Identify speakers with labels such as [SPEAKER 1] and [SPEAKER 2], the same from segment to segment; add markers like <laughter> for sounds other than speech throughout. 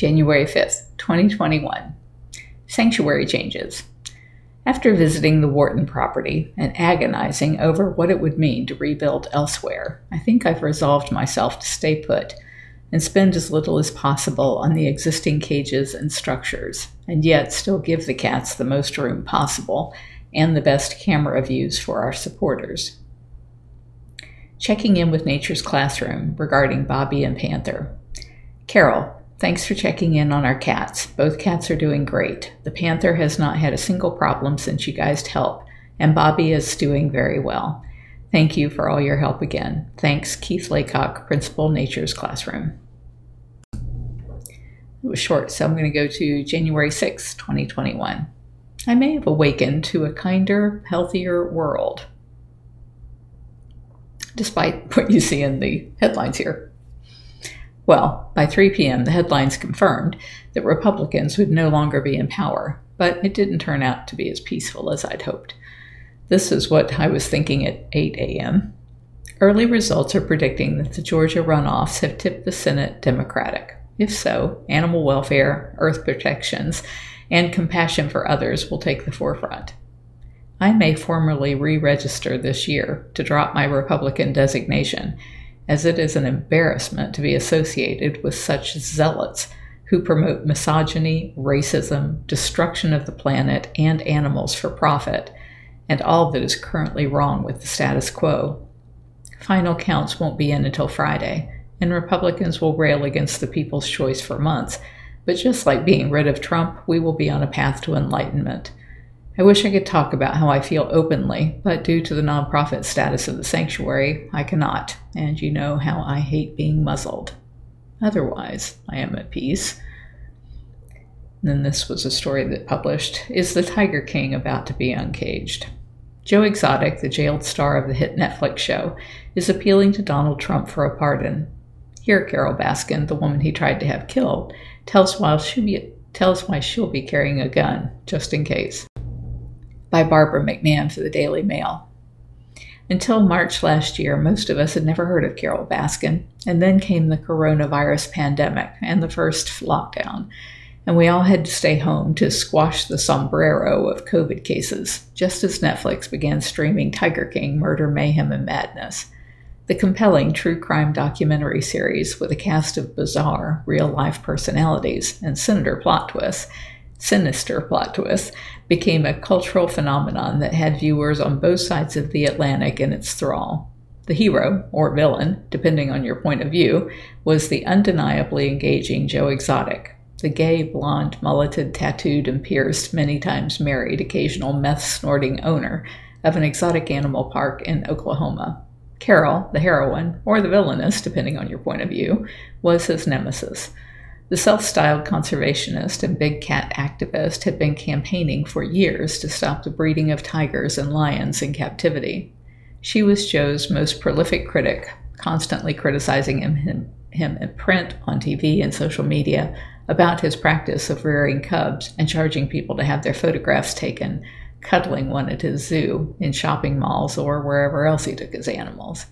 [SPEAKER 1] January 5th, 2021. Sanctuary changes. After visiting the Wharton property and agonizing over what it would mean to rebuild elsewhere, I think I've resolved myself to stay put and spend as little as possible on the existing cages and structures, and yet still give the cats the most room possible and the best camera views for our supporters. Checking in with Nature's Classroom regarding Bobby and Panther. Carole, thanks for checking in on our cats. Both cats are doing great. The Panther has not had a single problem since you guys helped, and Bobby is doing very well. Thank you for all your help again. Thanks, Keith Laycock, Principal Nature's Classroom. It was short, so I'm going to go to January 6, 2021. I may have awakened to a kinder, healthier world, despite what you see in the headlines here. Well, by 3 p.m., the headlines confirmed that Republicans would no longer be in power, but it didn't turn out to be as peaceful as I'd hoped. This is what I was thinking at 8 a.m. Early results are predicting that the Georgia runoffs have tipped the Senate Democratic. If so, animal welfare, earth protections, and compassion for others will take the forefront. I may formally re register this year to drop my Republican designation, as it is an embarrassment to be associated with such zealots who promote misogyny, racism, destruction of the planet and animals for profit and all that is currently wrong with the status quo. Final counts won't be in until Friday, and Republicans will rail against the people's choice for months. But just like being rid of Trump, we will be on a path to enlightenment. I wish I could talk about how I feel openly, but due to the nonprofit status of the sanctuary, I cannot, and you know how I hate being muzzled. Otherwise, I am at peace. Then this was a story that published Is the Tiger King about to be uncaged? Joe Exotic, the jailed star of the hit Netflix show, is appealing to Donald Trump for a pardon. Here, Carole Baskin, the woman he tried to have killed, tells why she'll be, tells why she'll be carrying a gun, just in case. By Barbara McMahon for the Daily Mail. Until March last year, most of us had never heard of Carole Baskin, and then came the coronavirus pandemic and the first lockdown and we all had to stay home to squash the sombrero of COVID cases, just as Netflix began streaming Tiger King Murder, Mayhem, and Madness. The compelling true crime documentary series with a cast of bizarre, real life personalities and sinister plot twists, sinister plot twists, became a cultural phenomenon that had viewers on both sides of the Atlantic in its thrall. The hero, or villain, depending on your point of view, was the undeniably engaging Joe Exotic, the gay, blonde, mulleted, tattooed, and pierced, many times married, occasional meth snorting owner of an exotic animal park in Oklahoma. Carole, the heroine, or the villainess, depending on your point of view, was his nemesis. The self styled conservationist and big cat activist had been campaigning for years to stop the breeding of tigers and lions in captivity. She was Joe's most prolific critic, constantly criticizing him, him, him in print, on TV, and social media about his practice of rearing cubs and charging people to have their photographs taken, cuddling one at his zoo, in shopping malls, or wherever else he took his animals.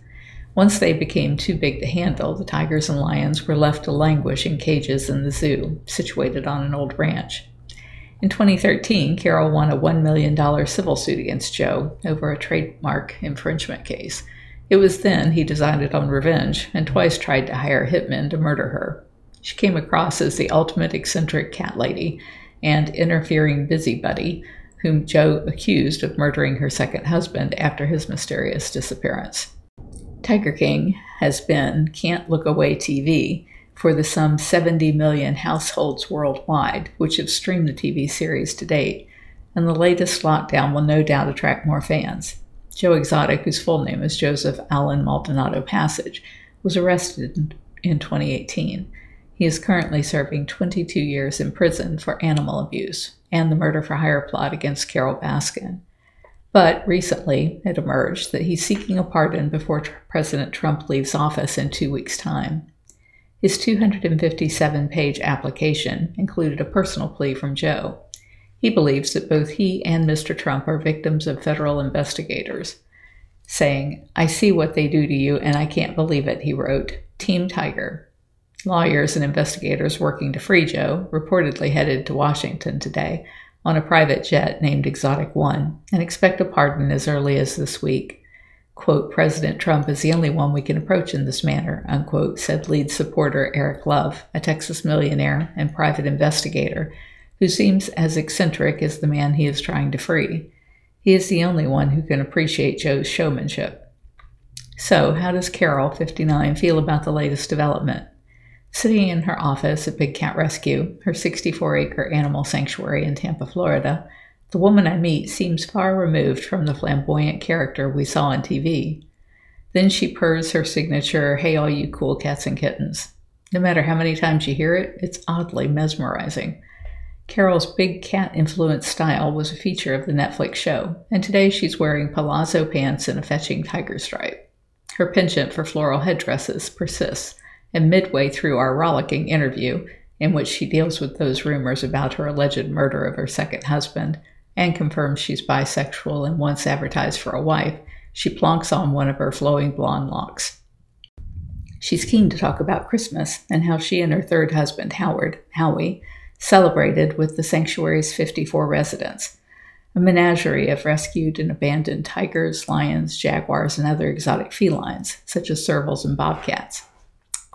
[SPEAKER 1] Once they became too big to handle, the tigers and lions were left to languish in cages in the zoo, situated on an old ranch. In 2013, Carole won a $1 million civil suit against Joe over a trademark infringement case. It was then he decided on revenge and twice tried to hire hitmen to murder her. She came across as the ultimate eccentric cat lady and interfering busybody, whom Joe accused of murdering her second husband after his mysterious disappearance. Tiger King has been Can't Look Away TV for the some 70 million households worldwide which have streamed the TV series to date, and the latest lockdown will no doubt attract more fans. Joe Exotic, whose full name is Joseph Allen Maldonado Passage, was arrested in 2018 he is currently serving 22 years in prison for animal abuse and the murder for hire plot against Carole Baskin. But recently, it emerged that he's seeking a pardon before President Trump leaves office in two weeks' time. His 257 page application included a personal plea from Joe. He believes that both he and Mr. Trump are victims of federal investigators. Saying, I see what they do to you and I can't believe it, he wrote. Team Tiger, Lawyers and investigators working to free Joe reportedly headed to Washington today on a private jet named Exotic One and expect a pardon as early as this week. Quote, President Trump is the only one we can approach in this manner, unquote, said lead supporter Eric Love, a Texas millionaire and private investigator who seems as eccentric as the man he is trying to free. He is the only one who can appreciate Joe's showmanship. So, how does Carole, 59, feel about the latest development? Sitting in her office at Big Cat Rescue, her 64 acre animal sanctuary in Tampa, Florida, the woman I meet seems far removed from the flamboyant character we saw on TV. Then she purrs her signature, Hey, all you cool cats and kittens. No matter how many times you hear it, it's oddly mesmerizing. Carole's big cat influenced style was a feature of the Netflix show, and today she's wearing palazzo pants and a fetching tiger stripe. Her penchant for floral headdresses persists, and midway through our rollicking interview, in which she deals with those rumors about her alleged murder of her second husband and confirms she's bisexual and once advertised for a wife, she plonks on one of her flowing blonde locks. She's keen to talk about Christmas and how she and her third husband, Howard, Howie, celebrated with the sanctuary's 54 residents, a menagerie of rescued and abandoned tigers, lions, jaguars, and other exotic felines, such as servals and bobcats.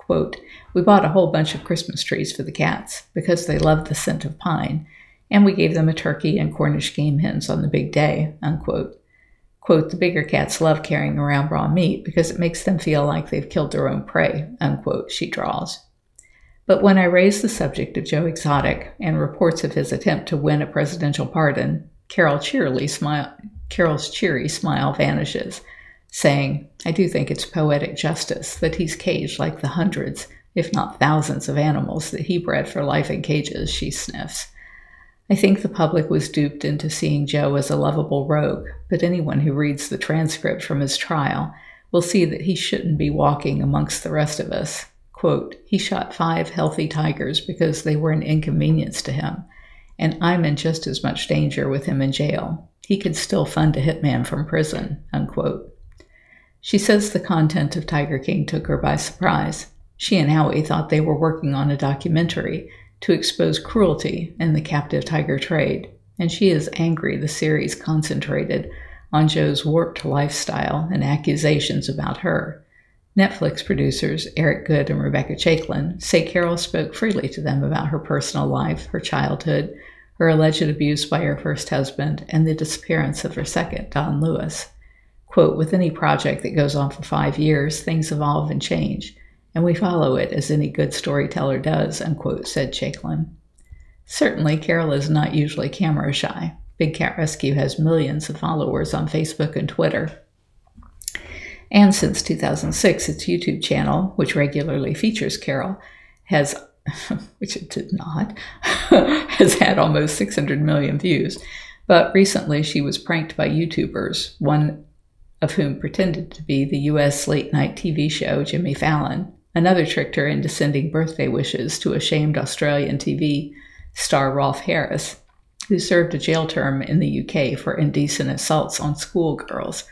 [SPEAKER 1] Quote, we bought a whole bunch of Christmas trees for the cats because they love the scent of pine, and we gave them a turkey and Cornish game hens on the big day. Unquote. Quote, the bigger cats love carrying around raw meat because it makes them feel like they've killed their own prey, unquote, she draws. But when I raise the subject of Joe Exotic and reports of his attempt to win a presidential pardon, Carole cheerily smile, Carole's cheery smile vanishes, saying, I do think it's poetic justice that he's caged like the hundreds, if not thousands, of animals that he bred for life in cages, she sniffs. I think the public was duped into seeing Joe as a lovable rogue, but anyone who reads the transcript from his trial will see that he shouldn't be walking amongst the rest of us, Quote, he shot five healthy tigers because they were an inconvenience to him, and I'm in just as much danger with him in jail. He could still fund a hitman from prison. Unquote. She says the content of Tiger King took her by surprise. She and Howie thought they were working on a documentary to expose cruelty in the captive tiger trade, and she is angry the series concentrated on Joe's warped lifestyle and accusations about her. Netflix producers Eric Goode and Rebecca Chaiklin say Carole spoke freely to them about her personal life, her childhood, her alleged abuse by her first husband, and the disappearance of her second, Don Lewis. Quote, with any project that goes on for five years, things evolve and change, and we follow it as any good storyteller does, unquote, said Chaiklin. Certainly, Carole is not usually camera shy. Big Cat Rescue has millions of followers on Facebook and Twitter, and since 2006, its YouTube channel, which regularly features Carole, has, <laughs> which it did not, <laughs> has had almost 600 million views. But recently she was pranked by YouTubers, one of whom pretended to be the US late night TV show Jimmy Fallon. Another tricked her into sending birthday wishes to a shamed Australian TV star Rolf Harris, who served a jail term in the UK for indecent assaults on schoolgirls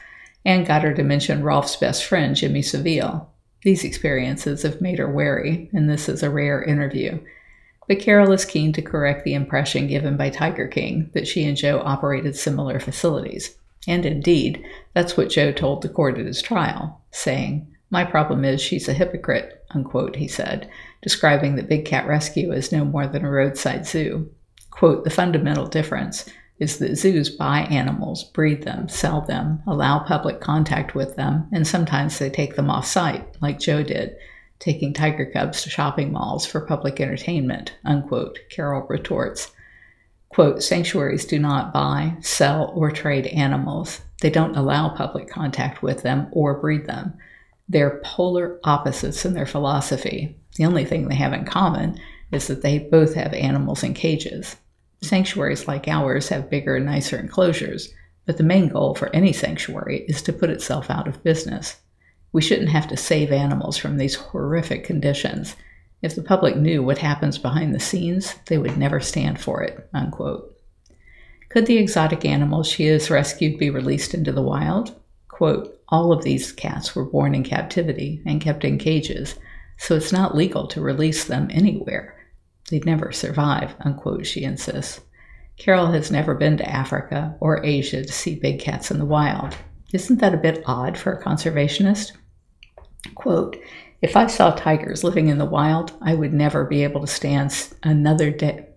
[SPEAKER 1] and got her to mention Rolf's best friend, Jimmy Savile. These experiences have made her wary, and this is a rare interview. But Carole is keen to correct the impression given by Tiger King that she and Joe operated similar facilities. And indeed, that's what Joe told the court at his trial, saying, My problem is she's a hypocrite, unquote, he said, describing the Big Cat Rescue as no more than a roadside zoo. Quote, the fundamental difference is that zoos buy animals, breed them, sell them, allow public contact with them, and sometimes they take them off site, like Joe did, taking tiger cubs to shopping malls for public entertainment, unquote, Carole retorts. Quote, sanctuaries do not buy, sell, or trade animals. They don't allow public contact with them or breed them. They're polar opposites in their philosophy. The only thing they have in common is that they both have animals in cages. Sanctuaries like ours have bigger, nicer enclosures, but the main goal for any sanctuary is to put itself out of business. We shouldn't have to save animals from these horrific conditions. If the public knew what happens behind the scenes, they would never stand for it. Unquote. Could the exotic animals she has rescued be released into the wild? Quote, all of these cats were born in captivity and kept in cages, so it's not legal to release them anywhere. They'd never survive, unquote, she insists. Carole has never been to Africa or Asia to see big cats in the wild. Isn't that a bit odd for a conservationist? Quote, if I saw tigers living in the wild, I would never be able to stand another day.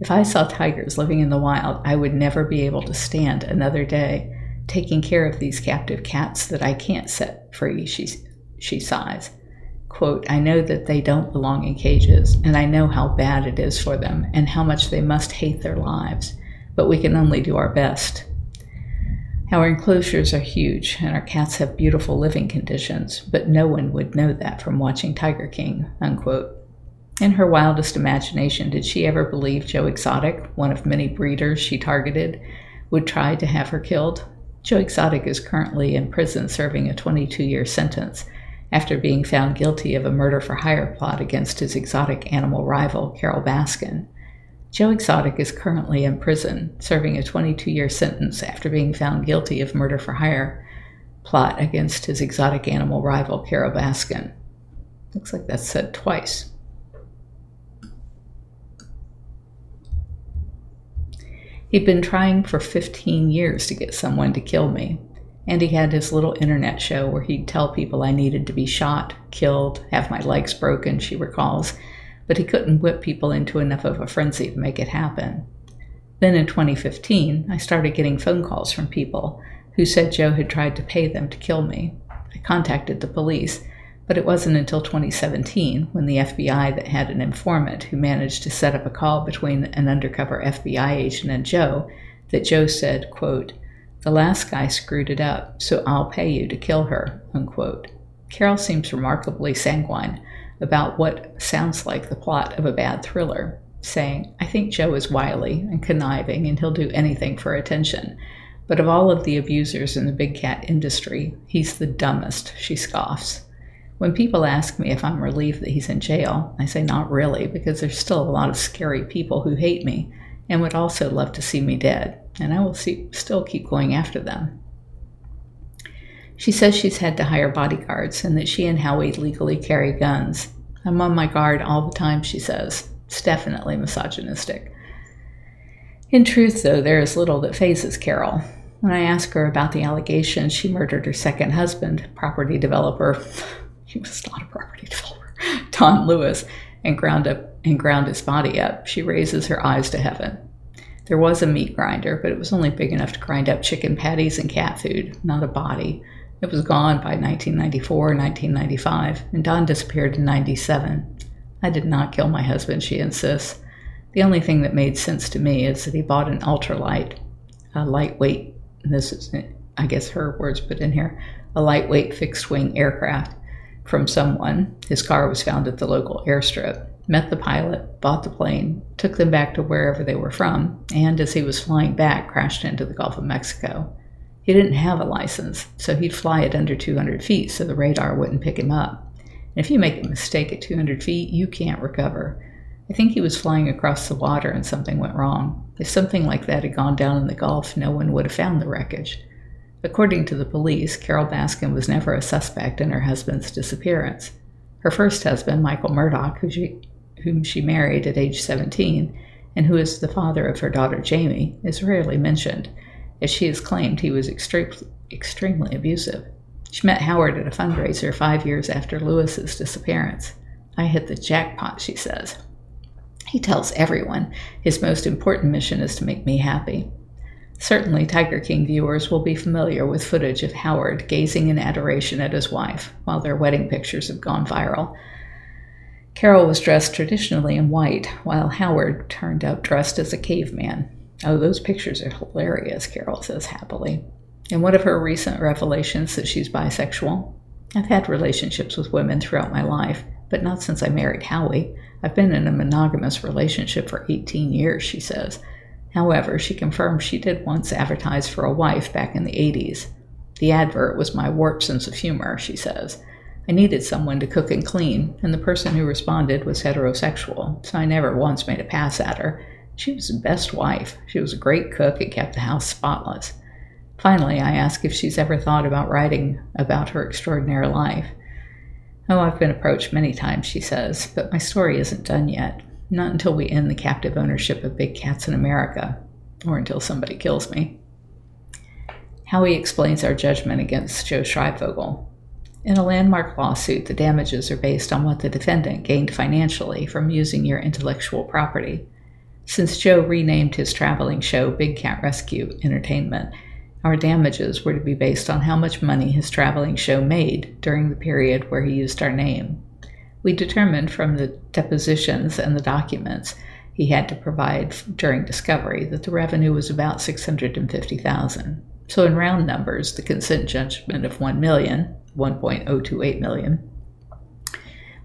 [SPEAKER 1] If I saw tigers living in the wild, I would never be able to stand another day taking care of these captive cats that I can't set free, she, she sighs. Quote, I know that they don't belong in cages, and I know how bad it is for them and how much they must hate their lives, but we can only do our best. Our enclosures are huge, and our cats have beautiful living conditions, but no one would know that from watching Tiger King. Unquote. In her wildest imagination, did she ever believe Joe Exotic, one of many breeders she targeted, would try to have her killed? Joe Exotic is currently in prison serving a 22 year sentence after being found guilty of a murder for hire plot against his exotic animal rival, Carole Baskin. Joe Exotic is currently in prison, serving a 22 year sentence after being found guilty of murder for hire plot against his exotic animal rival, Carole Baskin. Looks like that's said twice. He'd been trying for 15 years to get someone to kill me, and he had his little internet show where he'd tell people I needed to be shot, killed, have my legs broken, she recalls, but he couldn't whip people into enough of a frenzy to make it happen. Then in 2015, I started getting phone calls from people who said Joe had tried to pay them to kill me. I contacted the police, but it wasn't until 2017 when the FBI that had an informant who managed to set up a call between an undercover FBI agent and Joe that Joe said, quote, the last guy screwed it up, so I'll pay you to kill her, unquote. Carole seems remarkably sanguine about what sounds like the plot of a bad thriller, saying, I think Joe is wily and conniving and he'll do anything for attention. But of all of the abusers in the big cat industry, he's the dumbest, she scoffs. When people ask me if I'm relieved that he's in jail, I say not really, because there's still a lot of scary people who hate me and would also love to see me dead and I will see, still keep going after them. She says she's had to hire bodyguards and that she and Howie legally carry guns. I'm on my guard all the time, she says. It's definitely misogynistic. In truth, though, there is little that fazes Carole. When I ask her about the allegation she murdered her second husband, property developer, <laughs> he was not a property developer, <laughs> Don Lewis, and ground up and ground his body up, she raises her eyes to heaven. There was a meat grinder, but it was only big enough to grind up chicken patties and cat food, not a body. It was gone by 1994 1995, and Don disappeared in 97. I did not kill my husband, she insists. The only thing that made sense to me is that he bought an ultralight, a lightweight, this is, I guess, her words put in here, a lightweight fixed wing aircraft from someone. His car was found at the local airstrip met the pilot, bought the plane, took them back to wherever they were from, and as he was flying back, crashed into the Gulf of Mexico. He didn't have a license, so he'd fly at under 200 feet so the radar wouldn't pick him up. And if you make a mistake at 200 feet, you can't recover. I think he was flying across the water and something went wrong. If something like that had gone down in the Gulf, no one would have found the wreckage. According to the police, Carole Baskin was never a suspect in her husband's disappearance. Her first husband, Michael Murdock, who she, whom she married at age 17 and who is the father of her daughter Jamie, is rarely mentioned, as she has claimed he was extre- extremely abusive. She met Howard at a fundraiser five years after Lewis's disappearance. I hit the jackpot, she says. He tells everyone his most important mission is to make me happy. Certainly, Tiger King viewers will be familiar with footage of Howard gazing in adoration at his wife while their wedding pictures have gone viral, Carole was dressed traditionally in white, while Howard turned out dressed as a caveman. Oh, those pictures are hilarious, Carole says happily. In one of her recent revelations that she's bisexual, I've had relationships with women throughout my life, but not since I married Howie. I've been in a monogamous relationship for 18 years, she says. However, she confirms she did once advertise for a wife back in the 80s. The advert was my warped sense of humor, she says. I needed someone to cook and clean, and the person who responded was heterosexual, so I never once made a pass at her. She was the best wife. She was a great cook and kept the house spotless. Finally, I ask if she's ever thought about writing about her extraordinary life. Oh, I've been approached many times, she says, but my story isn't done yet. Not until we end the captive ownership of big cats in America, or until somebody kills me. Howie explains our judgment against Joe Schreibvogel. In a landmark lawsuit, the damages are based on what the defendant gained financially from using your intellectual property. Since Joe renamed his traveling show Big Cat Rescue Entertainment, our damages were to be based on how much money his traveling show made during the period where he used our name. We determined from the depositions and the documents he had to provide during discovery that the revenue was about 650,000. So in round numbers, the consent judgment of 1 million, 1.028 million,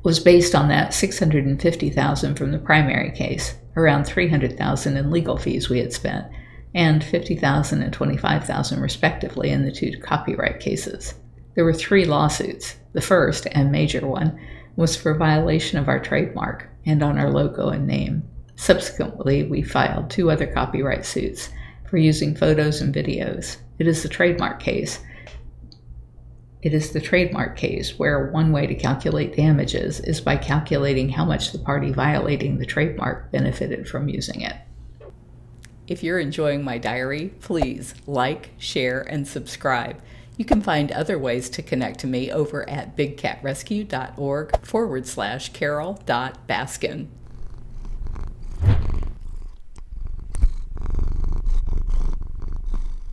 [SPEAKER 1] was based on that 650,000 from the primary case, around 300,000 in legal fees we had spent, and 50,000 and 25,000 respectively in the two copyright cases. There were three lawsuits. The first and major one was for violation of our trademark and on our logo and name. Subsequently, we filed two other copyright suits for using photos and videos. It is the trademark case. It is the trademark case where one way to calculate damages is by calculating how much the party violating the trademark benefited from using it. If you're enjoying my diary, please like, share, and subscribe. You can find other ways to connect to me over at bigcatrescue.org forward slash carol.baskin.